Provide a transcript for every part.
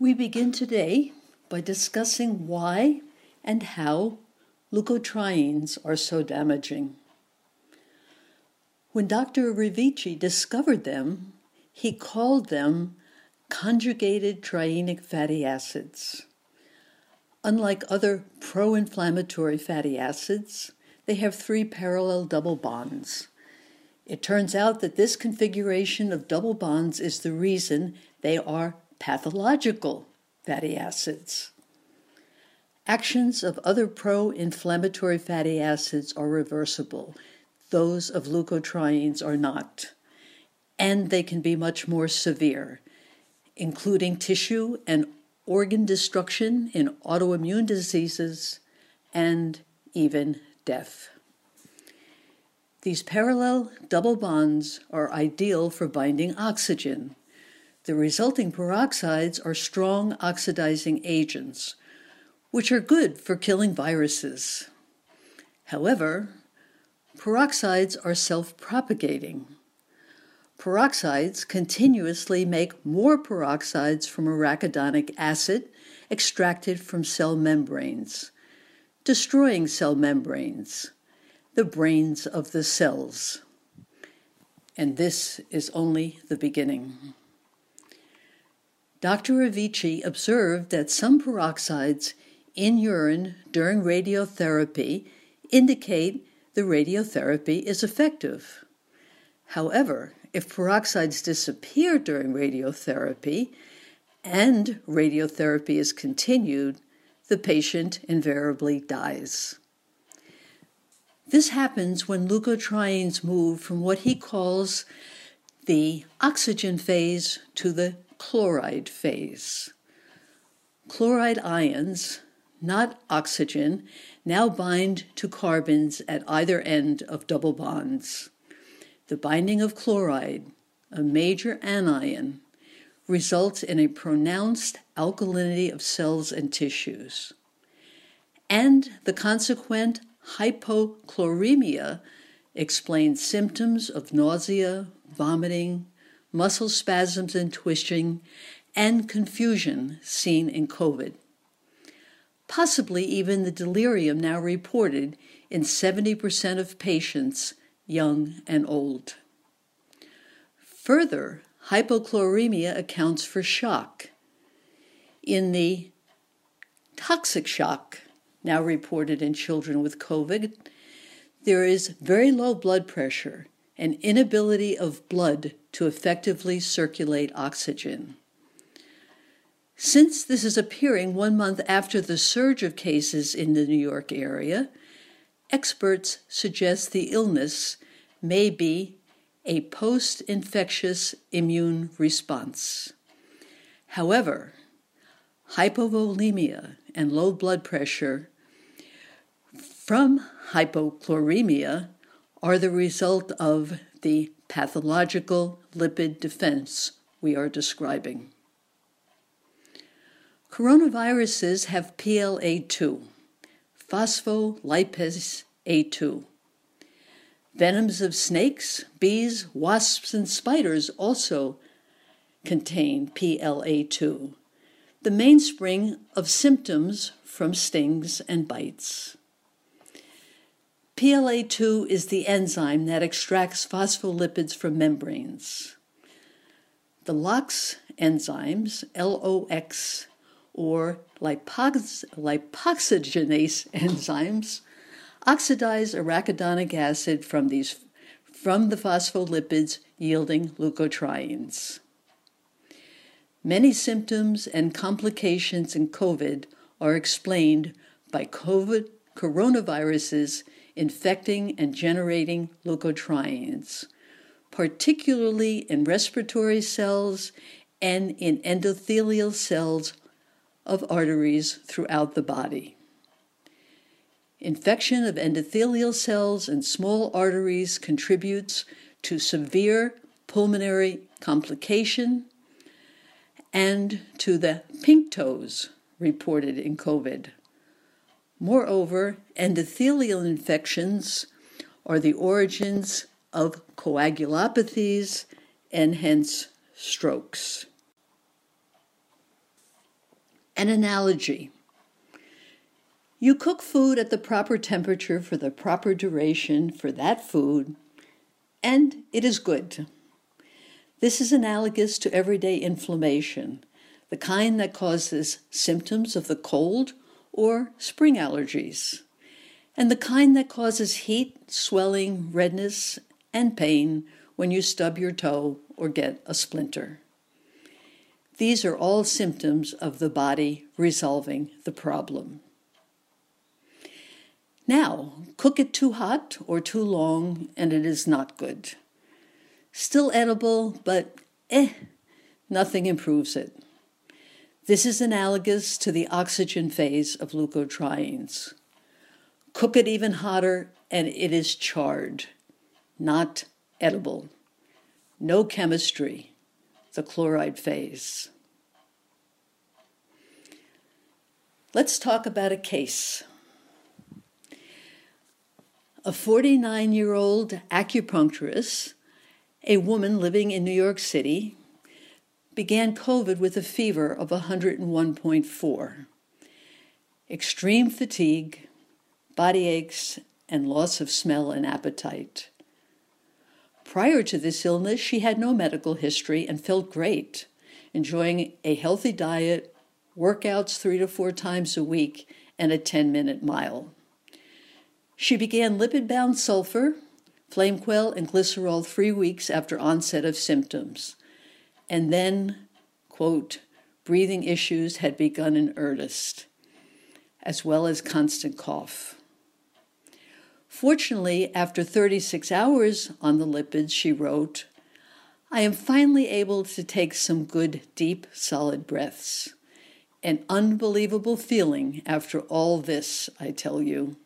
We begin today by discussing why and how leukotrienes are so damaging. When Dr. Revici discovered them, he called them conjugated trienic fatty acids. Unlike other pro inflammatory fatty acids, they have three parallel double bonds. It turns out that this configuration of double bonds is the reason they are pathological fatty acids. Actions of other pro inflammatory fatty acids are reversible, those of leukotrienes are not, and they can be much more severe, including tissue and organ destruction in autoimmune diseases and even death. These parallel double bonds are ideal for binding oxygen. The resulting peroxides are strong oxidizing agents which are good for killing viruses. However, peroxides are self propagating. Peroxides continuously make more peroxides from arachidonic acid extracted from cell membranes, destroying cell membranes, the brains of the cells. And this is only the beginning. Dr. Revici observed that some peroxides in urine during radiotherapy indicate the radiotherapy is effective. However, if peroxides disappear during radiotherapy and radiotherapy is continued, the patient invariably dies. This happens when leukotrienes move from what he calls the oxygen phase to the chloride phase. Chloride ions not oxygen, now bind to carbons at either end of double bonds. The binding of chloride, a major anion, results in a pronounced alkalinity of cells and tissues. And the consequent hypochloremia explains symptoms of nausea, vomiting, muscle spasms and twitching, and confusion seen in COVID possibly even the delirium now reported in 70% of patients, young and old. Further, hypochloremia accounts for shock. In the toxic shock, now reported in children with COVID, there is very low blood pressure and inability of blood to effectively circulate oxygen. Since this is appearing one month after the surge of cases in the New York area, experts suggest the illness may be a post infectious immune response. However, hypovolemia and low blood pressure from hypochloremia are the result of the pathological lipid defense we are describing. Coronaviruses have PLA2, phospholipase A2. Venoms of snakes, bees, wasps, and spiders also contain PLA2, the mainspring of symptoms from stings and bites. PLA2 is the enzyme that extracts phospholipids from membranes. The LOX enzymes, LOX, or lipox- lipoxygenase enzymes oxidize arachidonic acid from these from the phospholipids yielding leukotrienes. Many symptoms and complications in COVID are explained by COVID coronaviruses infecting and generating leukotrienes, particularly in respiratory cells and in endothelial cells of arteries throughout the body. Infection of endothelial cells and small arteries contributes to severe pulmonary complication and to the pink toes reported in COVID. Moreover, endothelial infections are the origins of coagulopathies and hence strokes. An analogy. You cook food at the proper temperature for the proper duration for that food, and it is good. This is analogous to everyday inflammation, the kind that causes symptoms of the cold or spring allergies, and the kind that causes heat, swelling, redness, and pain when you stub your toe or get a splinter. These are all symptoms of the body resolving the problem. Now, cook it too hot or too long, and it is not good. Still edible, but eh, nothing improves it. This is analogous to the oxygen phase of leukotrienes. Cook it even hotter, and it is charred, not edible. No chemistry, the chloride phase. Let's talk about a case a 49 year old acupuncturist, a woman living in New York City, began COVID with a fever of 101.4, extreme fatigue, body aches, and loss of smell and appetite. Prior to this illness, she had no medical history and felt great, enjoying a healthy diet, workouts three to four times a week, and a 10 minute mile. She began lipid bound sulfur, flame FlameQuell, and glycerol three weeks after onset of symptoms. And then, quote, breathing issues had begun in earnest, as well as constant cough. Fortunately, after 36 hours on the lipids, she wrote, I am finally able to take some good, deep, solid breaths. An unbelievable feeling after all this, I tell you.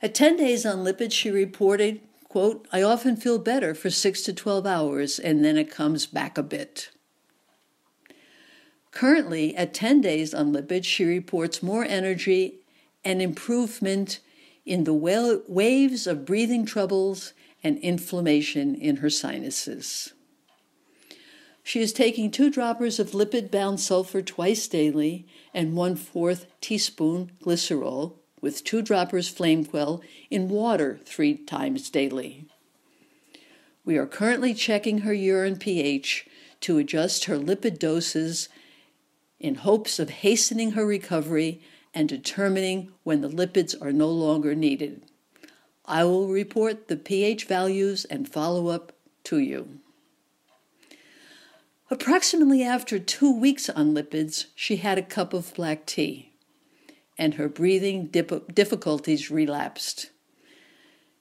At 10 days on lipids, she reported, quote, I often feel better for 6 to 12 hours and then it comes back a bit. Currently, at 10 days on lipids, she reports more energy and improvement in the waves of breathing troubles and inflammation in her sinuses. She is taking two droppers of lipid bound sulfur twice daily and one fourth teaspoon glycerol with two droppers FlameQuell in water three times daily. We are currently checking her urine pH to adjust her lipid doses in hopes of hastening her recovery and determining when the lipids are no longer needed. I will report the pH values and follow up to you. Approximately after two weeks on lipids, she had a cup of black tea and her breathing dip- difficulties relapsed.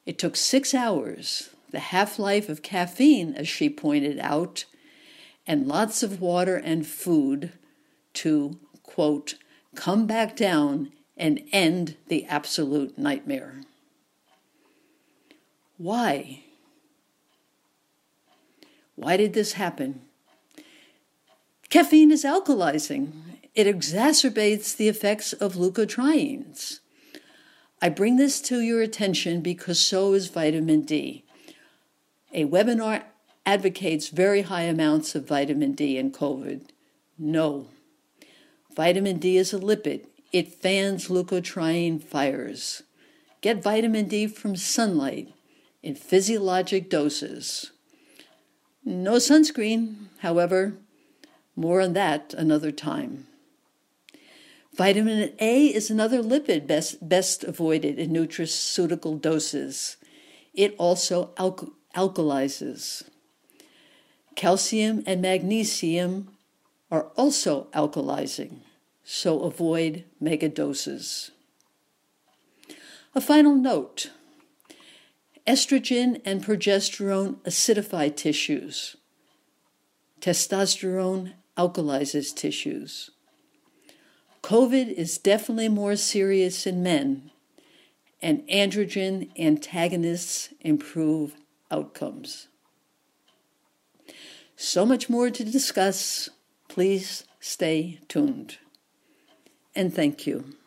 It took six hours, the half life of caffeine, as she pointed out, and lots of water and food to, quote, come back down and end the absolute nightmare. Why? Why did this happen? Caffeine is alkalizing, it exacerbates the effects of leukotrienes. I bring this to your attention because so is vitamin D. A webinar advocates very high amounts of vitamin D in COVID. No. Vitamin D is a lipid, it fans leukotriene fires. Get vitamin D from sunlight in physiologic doses. No sunscreen, however, more on that another time. Vitamin A is another lipid best, best avoided in nutraceutical doses. It also alk- alkalizes. Calcium and magnesium are also alkalizing, so avoid megadoses. A final note estrogen and progesterone acidify tissues, testosterone alkalizes tissues. COVID is definitely more serious in men, and androgen antagonists improve outcomes. So much more to discuss. Please stay tuned. And thank you.